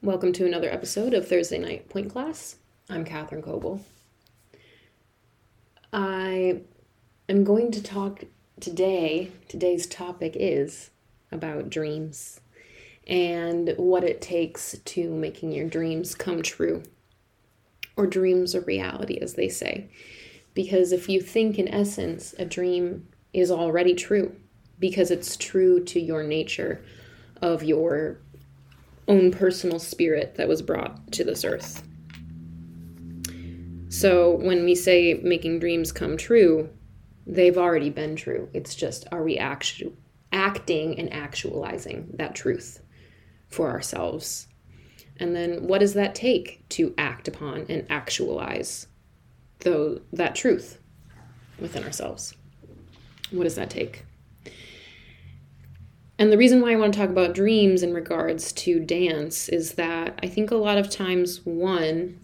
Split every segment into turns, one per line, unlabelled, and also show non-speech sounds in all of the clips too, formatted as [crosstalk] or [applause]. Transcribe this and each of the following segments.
Welcome to another episode of Thursday Night Point Class. I'm Katherine Coble. I am going to talk today, today's topic is about dreams and what it takes to making your dreams come true, or dreams a reality, as they say. Because if you think, in essence, a dream is already true, because it's true to your nature of your own personal spirit that was brought to this earth. So when we say making dreams come true, they've already been true. It's just are we actu- acting and actualizing that truth for ourselves? And then what does that take to act upon and actualize though that truth within ourselves? What does that take? And the reason why I want to talk about dreams in regards to dance is that I think a lot of times, one,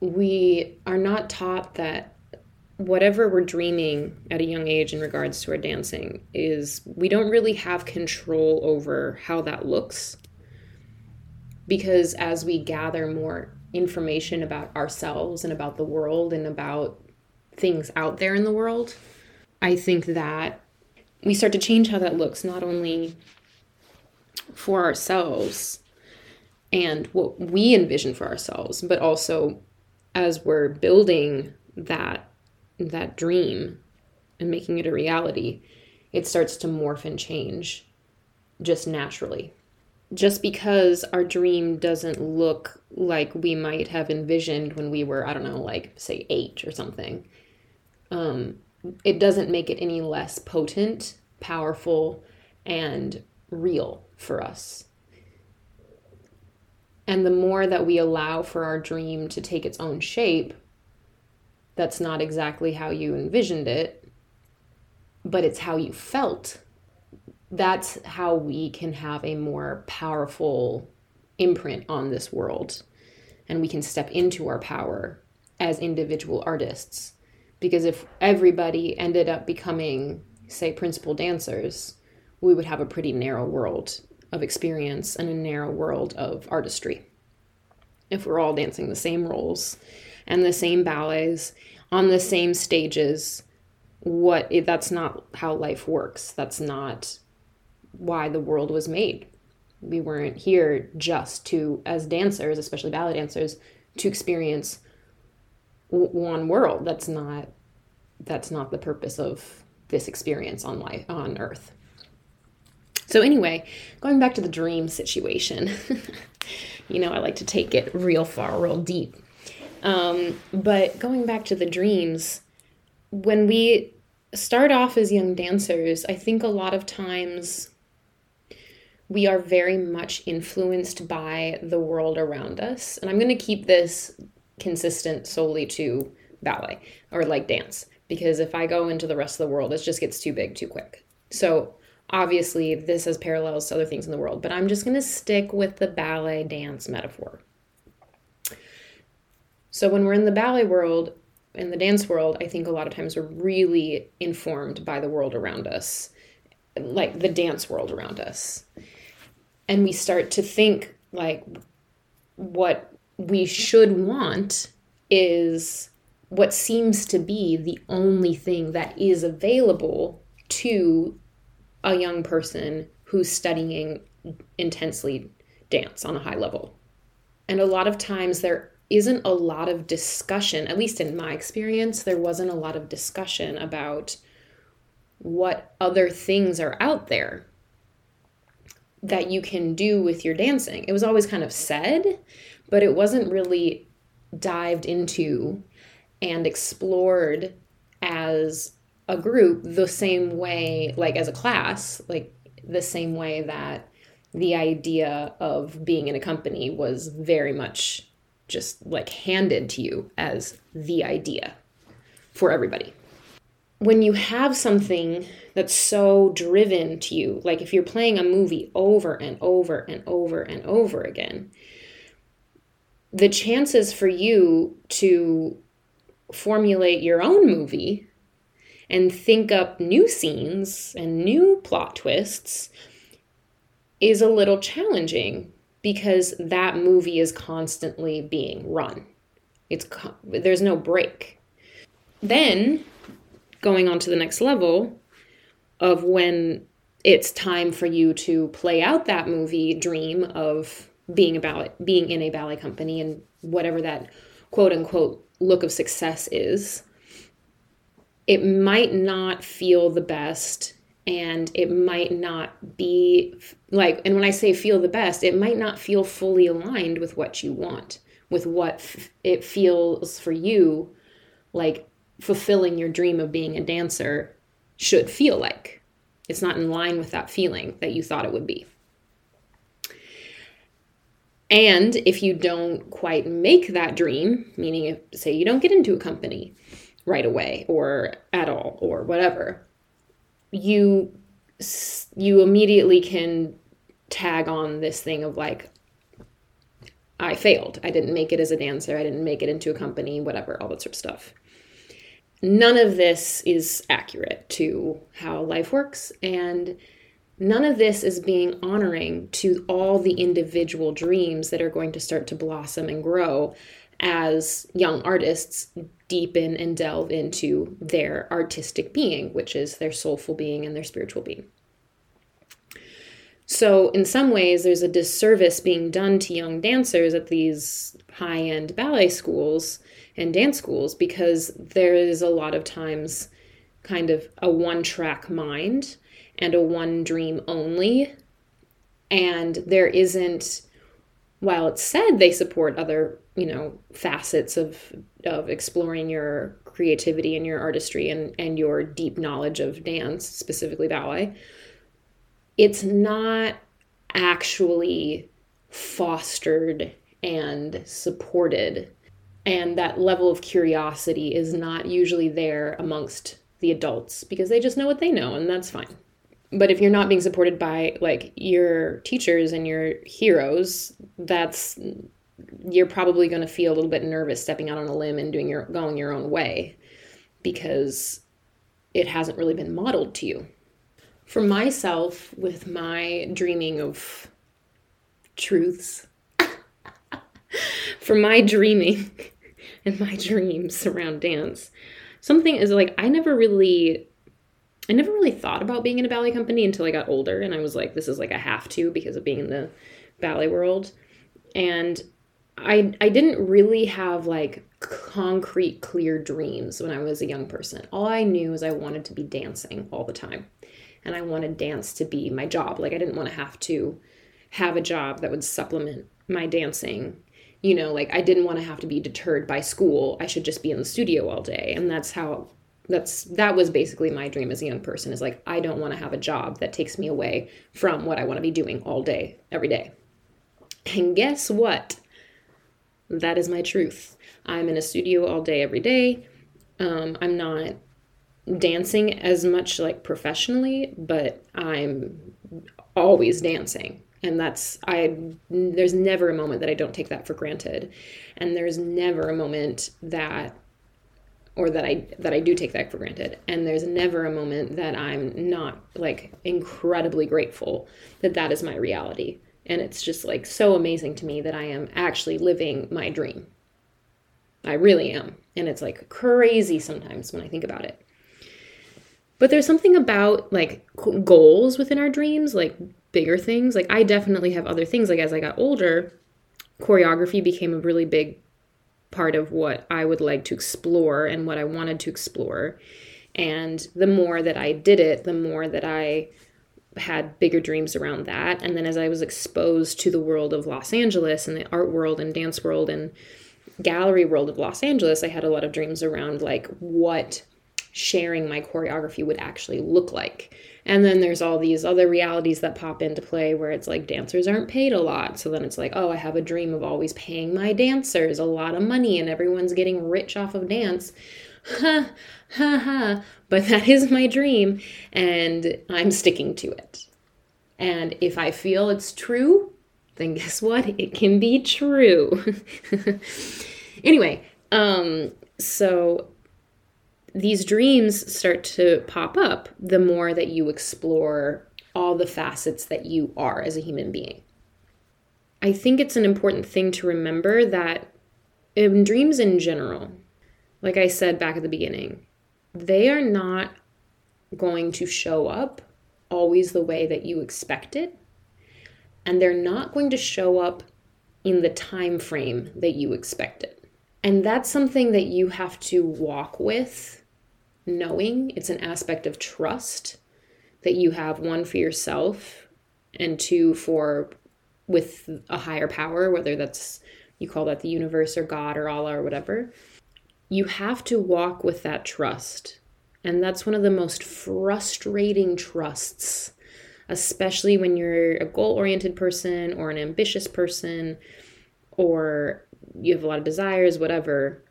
we are not taught that whatever we're dreaming at a young age in regards to our dancing is we don't really have control over how that looks. Because as we gather more information about ourselves and about the world and about things out there in the world, I think that we start to change how that looks, not only for ourselves and what we envision for ourselves, but also as we're building that that dream and making it a reality, it starts to morph and change just naturally. Just because our dream doesn't look like we might have envisioned when we were, I don't know, like say eight or something, um, it doesn't make it any less potent, powerful, and real for us. And the more that we allow for our dream to take its own shape, that's not exactly how you envisioned it, but it's how you felt. That's how we can have a more powerful imprint on this world. And we can step into our power as individual artists because if everybody ended up becoming, say, principal dancers, we would have a pretty narrow world of experience and a narrow world of artistry. If we're all dancing the same roles and the same ballets on the same stages, what that's not how life works. That's not why the world was made. We weren't here just to, as dancers, especially ballet dancers, to experience one world that's not that's not the purpose of this experience on life on earth. So anyway going back to the dream situation [laughs] you know i like to take it real far real deep. Um, but going back to the dreams when we start off as young dancers i think a lot of times we are very much influenced by the world around us. And i'm going to keep this consistent solely to ballet or like dance because if I go into the rest of the world, it just gets too big too quick. So obviously, this has parallels to other things in the world, but I'm just going to stick with the ballet dance metaphor. So when we're in the ballet world, in the dance world, I think a lot of times we're really informed by the world around us, like the dance world around us. And we start to think like what we should want is what seems to be the only thing that is available to a young person who's studying intensely dance on a high level. And a lot of times there isn't a lot of discussion, at least in my experience, there wasn't a lot of discussion about what other things are out there that you can do with your dancing. It was always kind of said, but it wasn't really dived into and explored as a group the same way, like as a class, like the same way that the idea of being in a company was very much just like handed to you as the idea for everybody. When you have something that's so driven to you, like if you're playing a movie over and over and over and over again, the chances for you to formulate your own movie and think up new scenes and new plot twists is a little challenging because that movie is constantly being run. It's there's no break. Then going on to the next level of when it's time for you to play out that movie dream of being about being in a ballet company and whatever that quote unquote look of success is it might not feel the best and it might not be like and when i say feel the best it might not feel fully aligned with what you want with what f- it feels for you like fulfilling your dream of being a dancer should feel like. It's not in line with that feeling that you thought it would be and if you don't quite make that dream meaning if say you don't get into a company right away or at all or whatever you you immediately can tag on this thing of like I failed. I didn't make it as a dancer. I didn't make it into a company, whatever, all that sort of stuff. None of this is accurate to how life works and none of this is being honoring to all the individual dreams that are going to start to blossom and grow as young artists deepen and delve into their artistic being, which is their soulful being and their spiritual being. So, in some ways, there's a disservice being done to young dancers at these high end ballet schools and dance schools because there is a lot of times kind of a one track mind and a one dream only. And there isn't while it's said they support other you know facets of of exploring your creativity and your artistry and and your deep knowledge of dance specifically ballet it's not actually fostered and supported and that level of curiosity is not usually there amongst the adults because they just know what they know and that's fine but if you're not being supported by like your teachers and your heroes that's you're probably going to feel a little bit nervous stepping out on a limb and doing your going your own way because it hasn't really been modeled to you. For myself with my dreaming of truths [laughs] for my dreaming [laughs] and my dreams around dance something is like i never really I never really thought about being in a ballet company until I got older and I was like, this is like a have to because of being in the ballet world. And I I didn't really have like concrete clear dreams when I was a young person. All I knew was I wanted to be dancing all the time. And I wanted dance to be my job. Like I didn't want to have to have a job that would supplement my dancing. You know, like I didn't want to have to be deterred by school. I should just be in the studio all day. And that's how that's that was basically my dream as a young person is like I don't want to have a job that takes me away from what I want to be doing all day every day. And guess what? That is my truth. I'm in a studio all day every day. Um, I'm not dancing as much like professionally, but I'm always dancing. And that's I there's never a moment that I don't take that for granted. And there's never a moment that or that I that I do take that for granted. And there's never a moment that I'm not like incredibly grateful that that is my reality. And it's just like so amazing to me that I am actually living my dream. I really am. And it's like crazy sometimes when I think about it. But there's something about like goals within our dreams, like bigger things. Like I definitely have other things like as I got older, choreography became a really big part of what I would like to explore and what I wanted to explore. And the more that I did it, the more that I had bigger dreams around that. And then as I was exposed to the world of Los Angeles and the art world and dance world and gallery world of Los Angeles, I had a lot of dreams around like what sharing my choreography would actually look like. And then there's all these other realities that pop into play where it's like dancers aren't paid a lot. So then it's like, oh, I have a dream of always paying my dancers a lot of money and everyone's getting rich off of dance. Ha ha ha. But that is my dream and I'm sticking to it. And if I feel it's true, then guess what? It can be true. [laughs] anyway, um, so these dreams start to pop up the more that you explore all the facets that you are as a human being. I think it's an important thing to remember that in dreams in general, like I said back at the beginning, they are not going to show up always the way that you expect it and they're not going to show up in the time frame that you expect it. And that's something that you have to walk with knowing. It's an aspect of trust that you have one for yourself and two for with a higher power, whether that's you call that the universe or God or Allah or whatever. You have to walk with that trust. And that's one of the most frustrating trusts, especially when you're a goal oriented person or an ambitious person or you have a lot of desires, whatever.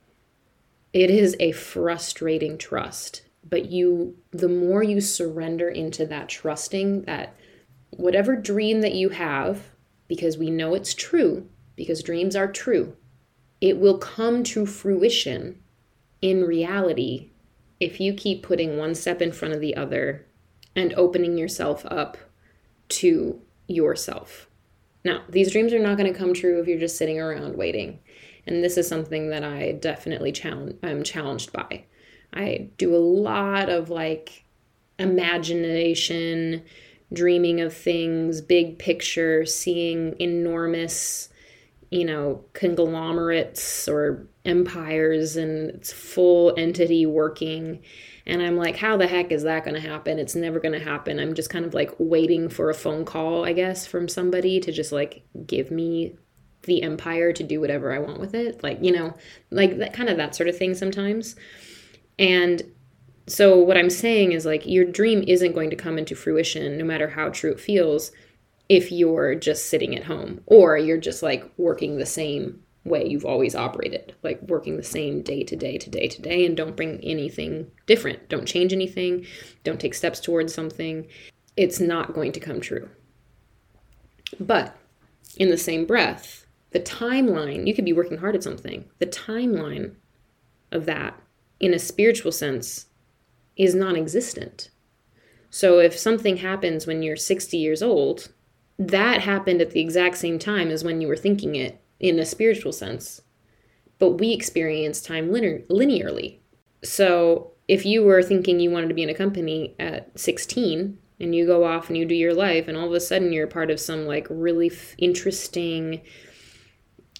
It is a frustrating trust. But you, the more you surrender into that trusting that whatever dream that you have, because we know it's true, because dreams are true, it will come to fruition in reality if you keep putting one step in front of the other and opening yourself up to yourself. Now, these dreams are not going to come true if you're just sitting around waiting. And this is something that I definitely challenge I'm challenged by. I do a lot of like imagination, dreaming of things, big picture, seeing enormous, you know, conglomerates or empires and its full entity working. And I'm like, how the heck is that going to happen? It's never going to happen. I'm just kind of like waiting for a phone call, I guess, from somebody to just like give me the empire to do whatever I want with it. Like, you know, like that kind of that sort of thing sometimes. And so what I'm saying is like your dream isn't going to come into fruition no matter how true it feels if you're just sitting at home or you're just like working the same way you've always operated, like working the same day to day to day to day and don't bring anything different. Don't change anything, don't take steps towards something. It's not going to come true. But in the same breath, the timeline, you could be working hard at something. The timeline of that in a spiritual sense is non existent. So if something happens when you're 60 years old, that happened at the exact same time as when you were thinking it in a spiritual sense. But we experience time linear- linearly. So if you were thinking you wanted to be in a company at 16 and you go off and you do your life and all of a sudden you're part of some like really f- interesting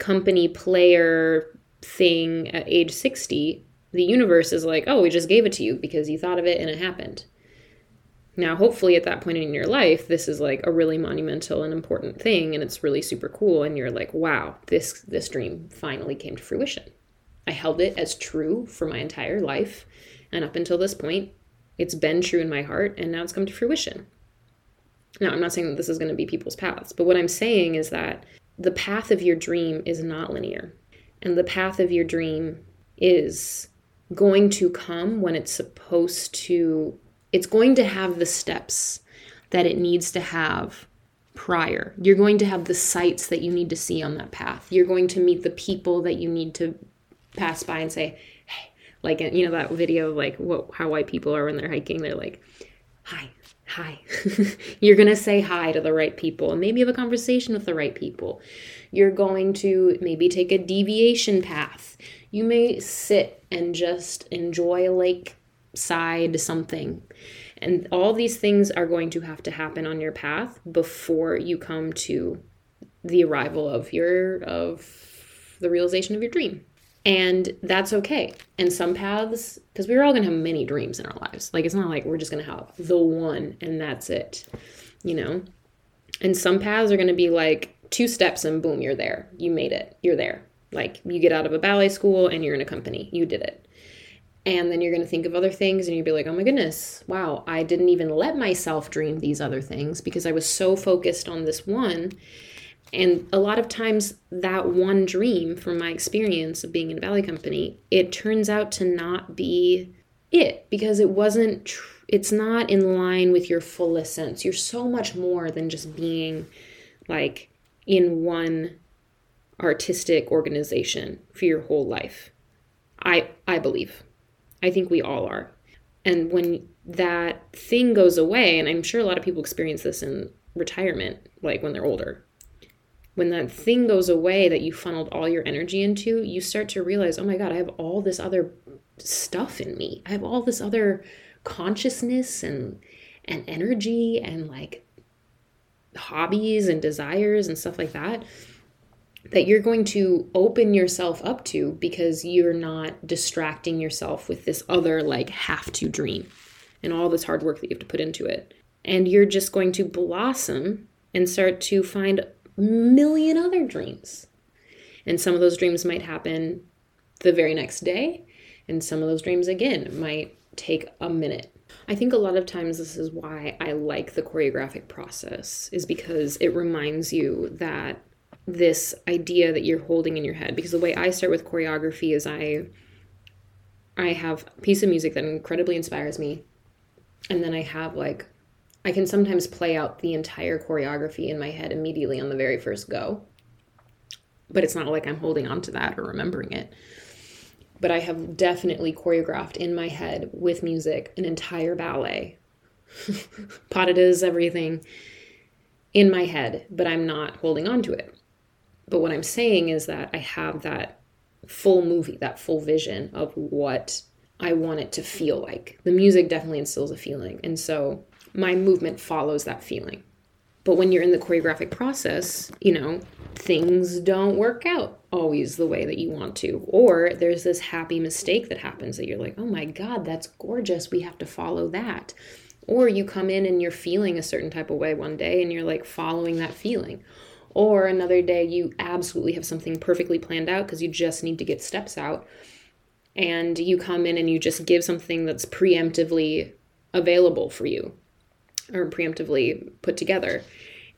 company player thing at age 60 the universe is like, oh, we just gave it to you because you thought of it and it happened. Now, hopefully, at that point in your life, this is like a really monumental and important thing, and it's really super cool. And you're like, wow, this this dream finally came to fruition. I held it as true for my entire life, and up until this point, it's been true in my heart, and now it's come to fruition. Now, I'm not saying that this is going to be people's paths, but what I'm saying is that the path of your dream is not linear, and the path of your dream is going to come when it's supposed to it's going to have the steps that it needs to have prior. You're going to have the sights that you need to see on that path. You're going to meet the people that you need to pass by and say, "Hey," like you know that video of like what how white people are when they're hiking. They're like, "Hi, hi." [laughs] You're going to say hi to the right people and maybe have a conversation with the right people. You're going to maybe take a deviation path. You may sit and just enjoy a lakeside something. And all these things are going to have to happen on your path before you come to the arrival of your of the realization of your dream. And that's okay. And some paths, because we're all gonna have many dreams in our lives. Like it's not like we're just gonna have the one and that's it, you know? And some paths are gonna be like two steps and boom, you're there. You made it. You're there. Like you get out of a ballet school and you're in a company. You did it. And then you're going to think of other things and you'll be like, oh my goodness, wow, I didn't even let myself dream these other things because I was so focused on this one. And a lot of times, that one dream, from my experience of being in a ballet company, it turns out to not be it because it wasn't, tr- it's not in line with your full essence. You're so much more than just being like in one artistic organization for your whole life. I I believe. I think we all are. And when that thing goes away, and I'm sure a lot of people experience this in retirement, like when they're older, when that thing goes away that you funneled all your energy into, you start to realize, oh my God, I have all this other stuff in me. I have all this other consciousness and and energy and like hobbies and desires and stuff like that that you're going to open yourself up to because you're not distracting yourself with this other like have to dream and all this hard work that you have to put into it. And you're just going to blossom and start to find million other dreams. And some of those dreams might happen the very next day, and some of those dreams again might take a minute. I think a lot of times this is why I like the choreographic process is because it reminds you that this idea that you're holding in your head because the way I start with choreography is I I have a piece of music that incredibly inspires me and then I have like I can sometimes play out the entire choreography in my head immediately on the very first go. But it's not like I'm holding on to that or remembering it. But I have definitely choreographed in my head with music an entire ballet. Pas de deux, everything in my head, but I'm not holding on to it. But what I'm saying is that I have that full movie, that full vision of what I want it to feel like. The music definitely instills a feeling. And so my movement follows that feeling. But when you're in the choreographic process, you know, things don't work out always the way that you want to. Or there's this happy mistake that happens that you're like, oh my God, that's gorgeous. We have to follow that. Or you come in and you're feeling a certain type of way one day and you're like following that feeling. Or another day, you absolutely have something perfectly planned out because you just need to get steps out. And you come in and you just give something that's preemptively available for you or preemptively put together.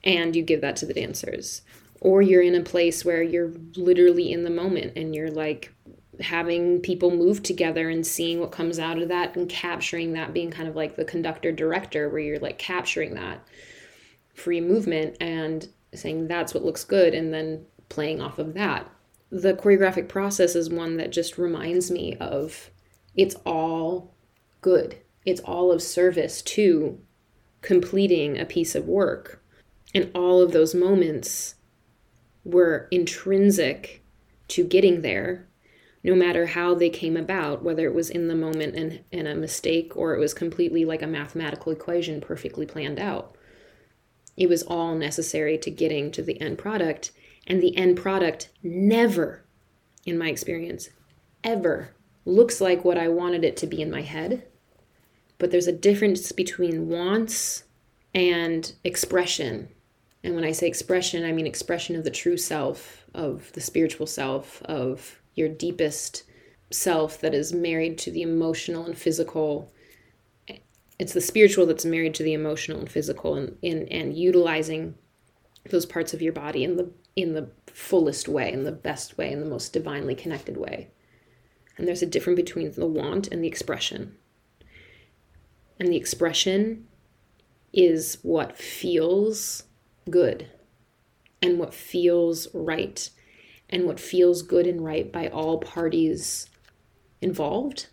And you give that to the dancers. Or you're in a place where you're literally in the moment and you're like having people move together and seeing what comes out of that and capturing that, being kind of like the conductor director, where you're like capturing that free movement and saying that's what looks good and then playing off of that. The choreographic process is one that just reminds me of it's all good. It's all of service to completing a piece of work. And all of those moments were intrinsic to getting there, no matter how they came about, whether it was in the moment and, and a mistake or it was completely like a mathematical equation perfectly planned out it was all necessary to getting to the end product. And the end product never, in my experience, ever looks like what I wanted it to be in my head. But there's a difference between wants and expression. And when I say expression, I mean expression of the true self, of the spiritual self, of your deepest self that is married to the emotional and physical it's the spiritual that's married to the emotional and physical and, and, and utilizing those parts of your body and the in the fullest way in the best way in the most divinely connected way. And there's a difference between the want and the expression. And the expression is what feels good and what feels right and what feels good and right by all parties involved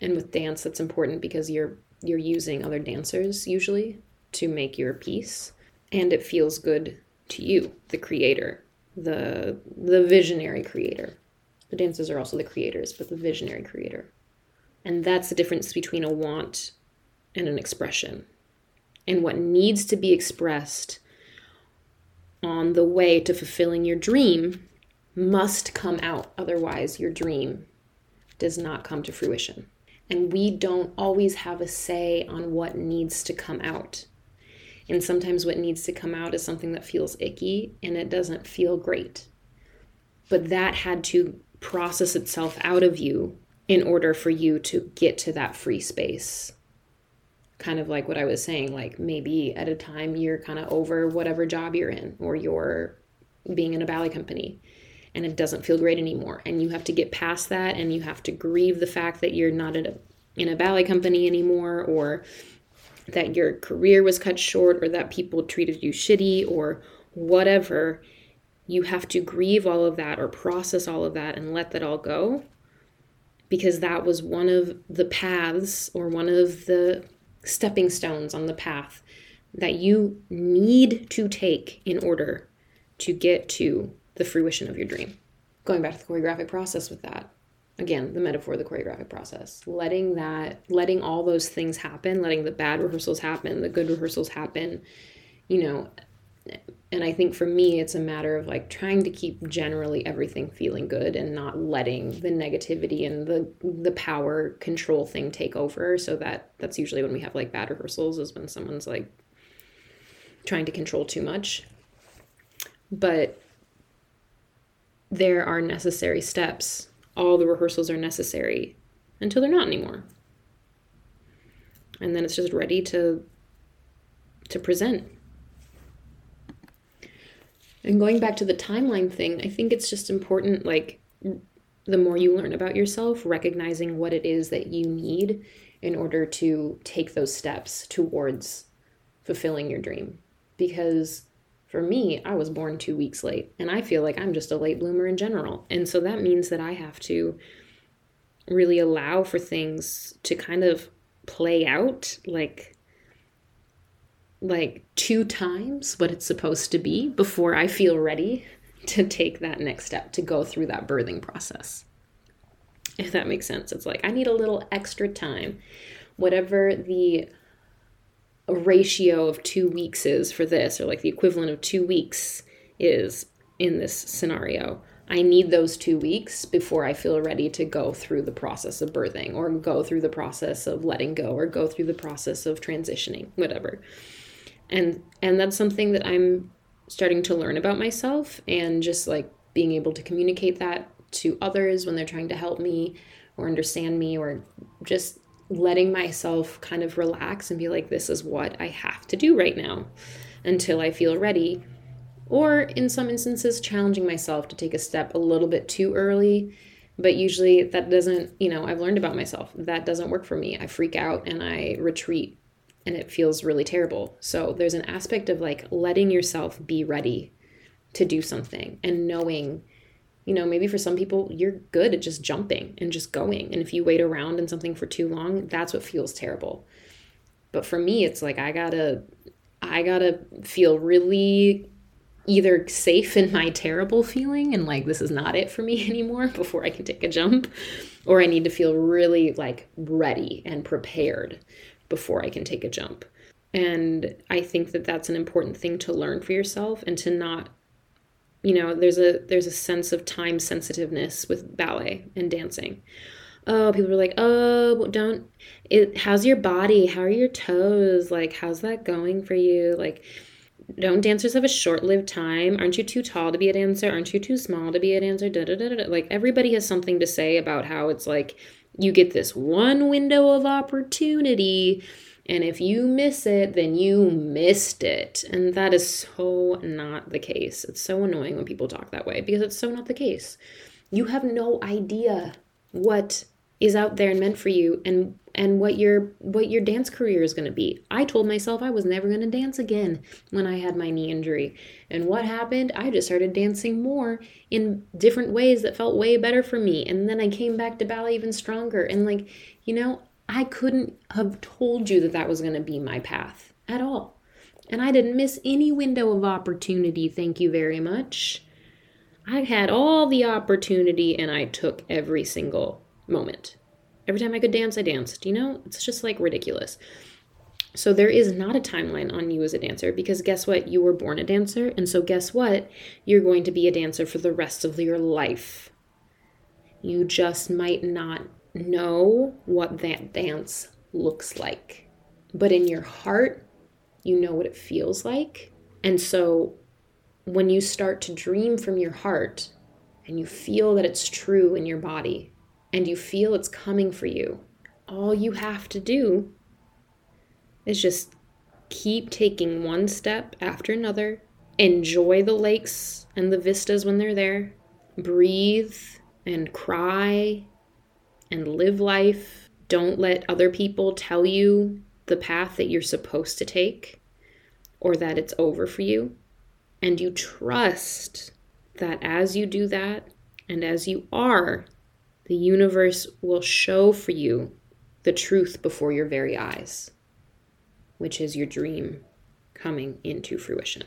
and with dance that's important because you're you're using other dancers usually to make your piece and it feels good to you the creator the the visionary creator. The dancers are also the creators but the visionary creator. And that's the difference between a want and an expression. And what needs to be expressed on the way to fulfilling your dream must come out. Otherwise your dream does not come to fruition. And we don't always have a say on what needs to come out. And sometimes what needs to come out is something that feels icky and it doesn't feel great. But that had to process itself out of you in order for you to get to that free space. Kind of like what I was saying, like maybe at a time you're kind of over whatever job you're in or you're being in a ballet company and it doesn't feel great anymore. And you have to get past that and you have to grieve the fact that you're not in a, in a ballet company anymore or that your career was cut short or that people treated you shitty or whatever. You have to grieve all of that or process all of that and let that all go because that was one of the paths or one of the stepping stones on the path that you need to take in order to get to the fruition of your dream. Going back to the choreographic process with that. Again, the metaphor, the choreographic process. Letting that, letting all those things happen, letting the bad rehearsals happen, the good rehearsals happen, you know, and I think for me, it's a matter of like trying to keep generally everything feeling good and not letting the negativity and the the power control thing take over. So that that's usually when we have like bad rehearsals is when someone's like trying to control too much. But there are necessary steps. All the rehearsals are necessary until they're not anymore. And then it's just ready to to present. And going back to the timeline thing, I think it's just important like the more you learn about yourself, recognizing what it is that you need in order to take those steps towards fulfilling your dream. Because for me, I was born two weeks late, and I feel like I'm just a late bloomer in general. And so that means that I have to really allow for things to kind of play out like like two times what it's supposed to be before I feel ready to take that next step to go through that birthing process. If that makes sense. It's like I need a little extra time. Whatever the ratio of two weeks is for this, or like the equivalent of two weeks is in this scenario. I need those two weeks before I feel ready to go through the process of birthing, or go through the process of letting go, or go through the process of transitioning, whatever and and that's something that i'm starting to learn about myself and just like being able to communicate that to others when they're trying to help me or understand me or just letting myself kind of relax and be like this is what i have to do right now until i feel ready. Or in some instances challenging myself to take a step a little bit too early. But usually that doesn't you know i've learned about myself. That doesn't work for me. I freak out and i retreat and it feels really terrible. So there's an aspect of like letting yourself be ready to do something and knowing, you know, maybe for some people you're good at just jumping and just going. And if you wait around in something for too long, that's what feels terrible. But for me, it's like I gotta, I gotta feel really either safe in my terrible feeling and like this is not it for me [laughs] anymore before I can take a jump, or I need to feel really like ready and prepared before I can take a jump. And I think that that's an important thing to learn for yourself and to not you know, there's a there's a sense of time sensitiveness with ballet and dancing. Oh, people are like, "Oh, don't it how's your body? How are your toes? Like how's that going for you?" Like don't dancers have a short-lived time? Aren't you too tall to be a dancer? Aren't you too small to be a dancer? Da, da, da, da. Like everybody has something to say about how it's like you get this one window of opportunity and if you miss it, then you missed it. And that is so not the case. It's so annoying when people talk that way because it's so not the case. You have no idea what is out there and meant for you and and what your what your dance career is going to be. I told myself I was never going to dance again when I had my knee injury. And what happened? I just started dancing more in different ways that felt way better for me. And then I came back to ballet even stronger. And like, you know, I couldn't have told you that that was going to be my path at all. And I didn't miss any window of opportunity, thank you very much. I had all the opportunity and I took every single moment. Every time I could dance, I danced. You know, it's just like ridiculous. So there is not a timeline on you as a dancer because guess what? You were born a dancer. And so guess what? You're going to be a dancer for the rest of your life. You just might not know what that dance looks like. But in your heart, you know what it feels like. And so when you start to dream from your heart and you feel that it's true in your body, and you feel it's coming for you, all you have to do is just keep taking one step after another. Enjoy the lakes and the vistas when they're there. Breathe and cry and live life. Don't let other people tell you the path that you're supposed to take or that it's over for you. And you trust that as you do that and as you are the universe will show for you the truth before your very eyes, which is your dream coming into fruition.